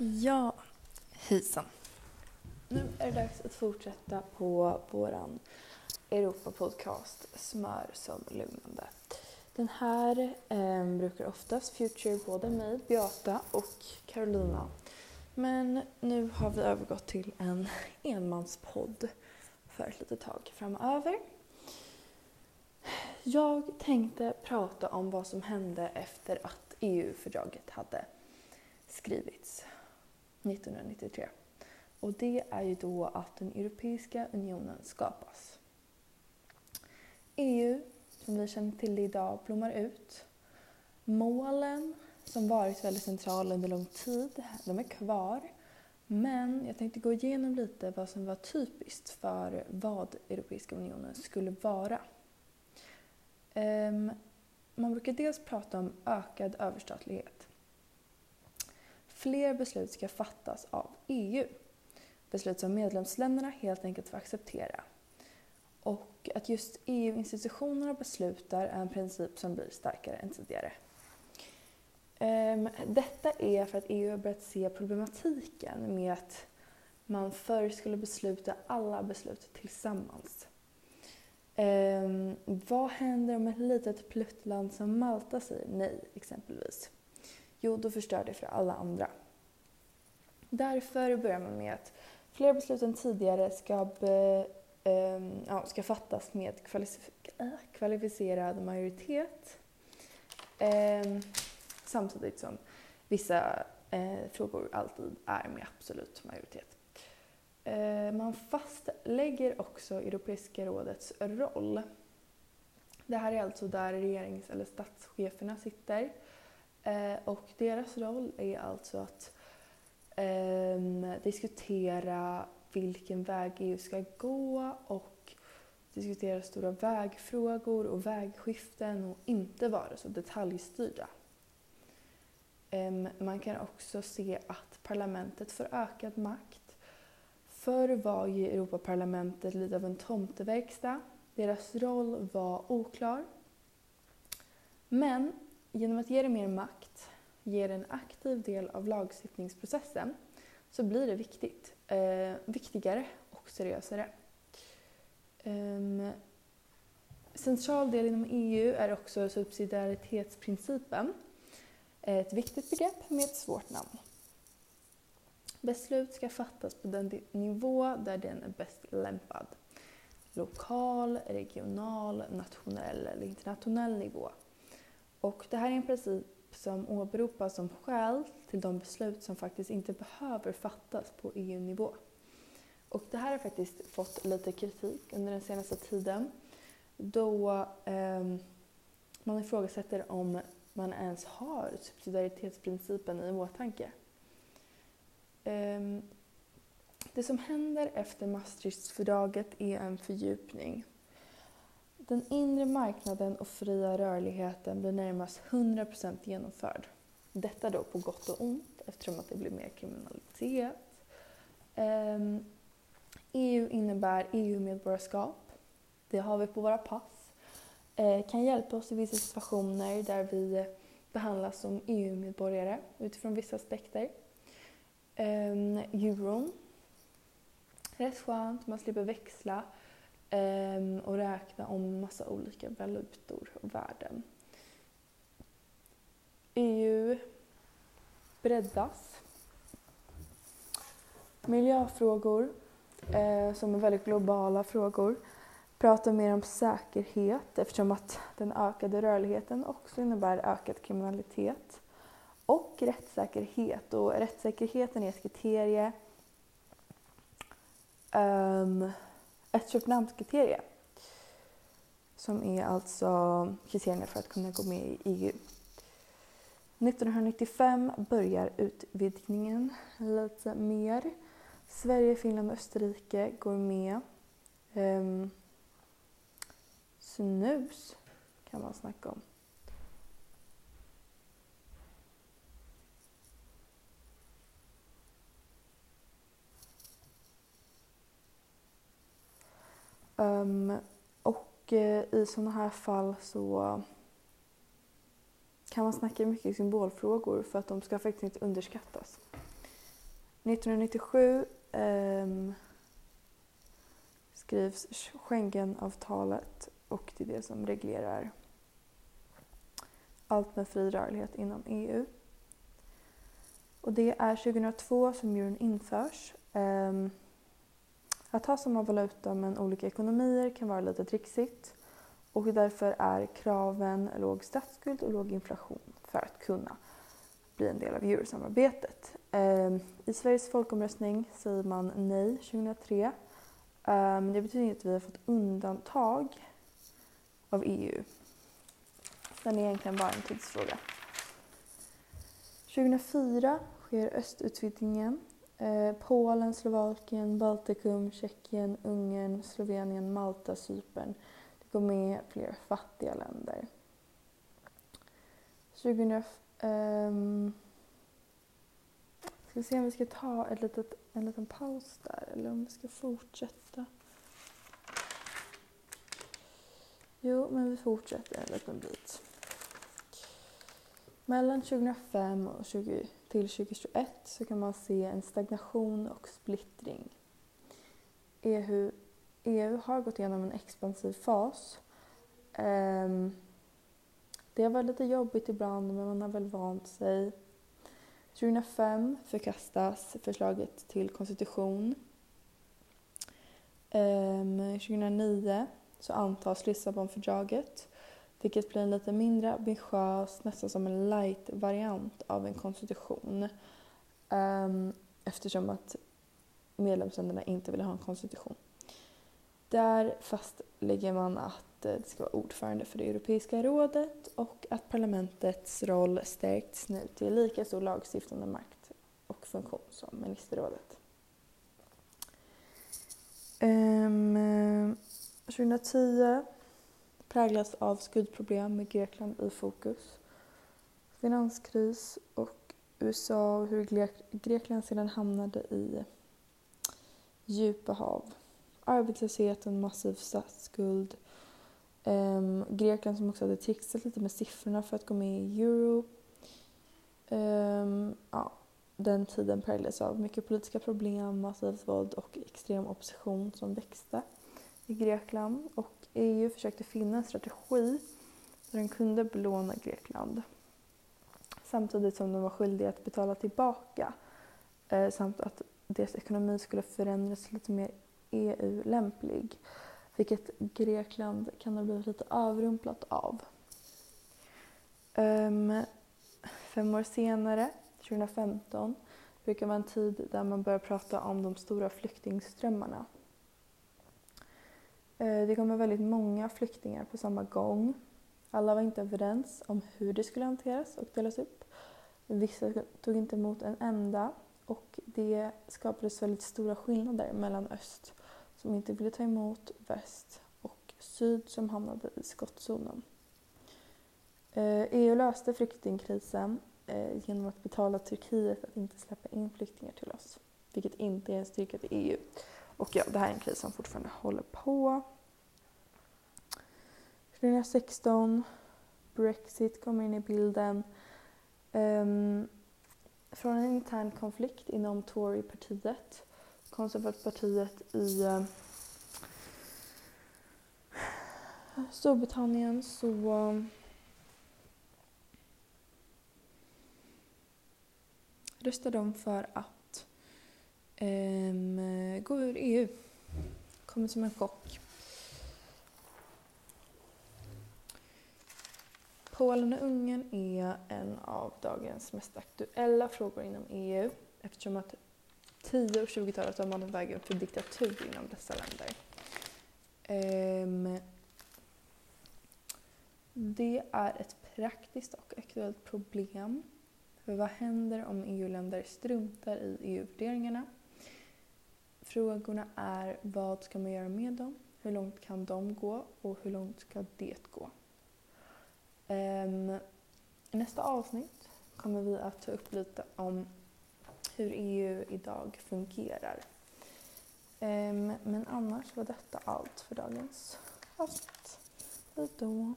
Ja, hejsan. Nu är det dags att fortsätta på våran Europa-podcast Smör som lugnande. Den här eh, brukar oftast future både mig, Beata och Carolina. Men nu har vi övergått till en enmanspodd för ett litet tag framöver. Jag tänkte prata om vad som hände efter att EU-fördraget hade skrivits 1993. Och det är ju då att den Europeiska unionen skapas. EU, som vi känner till det idag, blommar ut. Målen som varit väldigt centrala under lång tid, de är kvar. Men jag tänkte gå igenom lite vad som var typiskt för vad Europeiska unionen skulle vara. Um, man brukar dels prata om ökad överstatlighet. Fler beslut ska fattas av EU. Beslut som medlemsländerna helt enkelt får acceptera. Och att just EU-institutionerna beslutar är en princip som blir starkare än tidigare. Ehm, detta är för att EU har börjat se problematiken med att man förr skulle besluta alla beslut tillsammans. Ehm, vad händer om ett litet pluttland som Malta säger nej, exempelvis? Jo, då förstör det för alla andra. Därför börjar man med att fler beslut än tidigare ska, be, eh, ja, ska fattas med äh, kvalificerad majoritet. eh, samtidigt som vissa eh, frågor alltid är med absolut majoritet. Ehm, man fastlägger också Europeiska rådets roll. Det här är alltså där regerings eller statscheferna sitter Eh, Eh, och deras roll är alltså att eh, diskutera vilken väg EU ska gå och diskutera stora vägfrågor och vägskiften och inte vara så detaljstyrda. Eh, man kan också se att parlamentet får ökad makt. Förr var ju Europaparlamentet lite av en tomteverkstad. Deras roll var oklar. Men genom att ge det mer makt, ge det en aktiv del av lagstiftningsprocessen, så blir det viktigt, eh, viktigare och seriösare. Um, central del inom EU är också subsidiaritetsprincipen. Ett viktigt begrepp med ett svårt namn. Beslut ska fattas på den nivå där den är bäst lämpad. Lokal, regional, nationell eller internationell nivå. Och det här är en princip som åberopas som skäl till de beslut som faktiskt inte behöver fattas på EU-nivå. Och det här har faktiskt fått lite kritik under den senaste tiden då eh, man ifrågasätter om man ens har subsidiaritetsprincipen i åtanke. Eh, det som händer efter Maastrichtfördraget är en fördjupning den inre marknaden och fria rörligheten blir närmast 100% genomförd. Detta då på gott och ont eftersom att det blir mer kriminalitet. Ehm, EU innebär EU-medborgarskap. Det har vi på våra pass. Eh, kan hjälpa oss i vissa situationer där vi behandlas som EU-medborgare utifrån vissa aspekter. Ehm, euron. Rätt skönt, man slipper växla um, och räkna om massa olika valutor och värden. EU breddas. Miljöfrågor, eh, som är väldigt globala frågor, pratar mer om säkerhet eftersom att den ökade rörligheten också innebär ökad kriminalitet. Och rättssäkerhet. Och rättssäkerheten är ett kriterie um, ett Köpenhamnskriterie som är alltså kriterierna för att kunna gå med i EU. 1995 börjar utvidgningen lite mer. Sverige, Finland och Österrike går med. Ehm, um, snus kan man snacka om. Um, och uh, i sådana här fall så kan man snacka mycket symbolfrågor för att de ska faktiskt inte underskattas. 1997 um, ehm, skrivs Schengenavtalet och det är det som reglerar allt med fri rörlighet inom EU. Och det är 2002 som euron införs. Um, att ha samma valuta men olika ekonomier kan vara lite trixigt och därför är kraven låg statsskuld och låg inflation för att kunna bli en del av eurosamarbetet. Ehm, I Sveriges folkomröstning säger man nej 2003 men ehm, det betyder inte att vi har fått undantag av EU. Den är egentligen bara en tidsfråga. 2004 sker östutvidgningen. Eh, Polen, Slovakien, Baltikum, Tjeckien, Ungern, Slovenien, Malta, Cypern. Det går med fler fattiga länder. 2000, um, ehm, ska se om vi ska ta ett litet, en liten paus där eller om vi ska fortsätta. Jo, men vi fortsätter en liten bit. Mellan 2005 och 20, till 2021 så kan man se en stagnation och splittring. EU, EU har gått igenom en expansiv fas. Ehm, det har varit lite jobbigt ibland men man har väl vant sig. 2005 förkastas förslaget till konstitution. Ehm, 2009 så antas Lissabonfördraget vilket blir en lite mindre ambitiös, nästan som en light-variant av en konstitution um, eftersom att medlemsländerna inte vill ha en konstitution. Där fastlägger man att eh, det ska vara ordförande för det Europeiska rådet och att parlamentets roll stärkts nu till lika stor lagstiftande makt och funktion som ministerrådet. Ehm, eh, um, 2010 präglas av skuldproblem med Grekland i fokus, finanskris och USA och hur Grekland sedan hamnade i djupa hav. Arbetslösheten, massiv statsskuld. Ehm, Grekland som också hade trixat lite med siffrorna för att gå med i euro. Ehm, ja, den tiden präglades av mycket politiska problem, massivt våld och extrem opposition som växte i Grekland. Och EU försökte finna en strategi där de kunde belåna Grekland samtidigt som de var skyldiga att betala tillbaka eh, samt att deras ekonomi skulle förändras lite mer EU-lämplig vilket Grekland kan ha blivit lite avrumplat av. Um, fem år senare, 2015, brukar vara en tid där man börjar prata om de stora flyktingströmmarna Eh, det kommer väldigt många flyktingar på samma gång. Alla var inte överens om hur det skulle hanteras och delas upp. Vissa tog inte emot en enda och det skapades väldigt stora skillnader mellan öst som inte ville ta emot väst och syd som hamnade i skottzonen. Eh, EU löste flyktingkrisen eh, genom att betala Turkiet att inte släppa in flyktingar till oss, vilket inte är en styrka till EU. Och ja, det här är en kris som fortfarande håller på. 2016, Brexit kommer in i bilden. Um, från en intern konflikt inom Torypartiet, konservativpartiet i uh, Storbritannien så eh, um, röstade de för att um, gå ur EU. Kommer som en chock. Polen och Ungern är en av dagens mest aktuella frågor inom EU eftersom att 10 och 20-talet har manat vägen för diktatur inom dessa länder. Um, det är ett praktiskt och aktuellt problem. För vad händer om EU-länder struntar i EU-värderingarna? Frågorna är vad ska man göra med dem? Hur långt kan de gå och hur långt ska det gå? Um, I nästa avsnitt kommer vi att ta upp lite om hur EU idag fungerar. Um, men annars var detta allt för dagens avsnitt. Hejdå!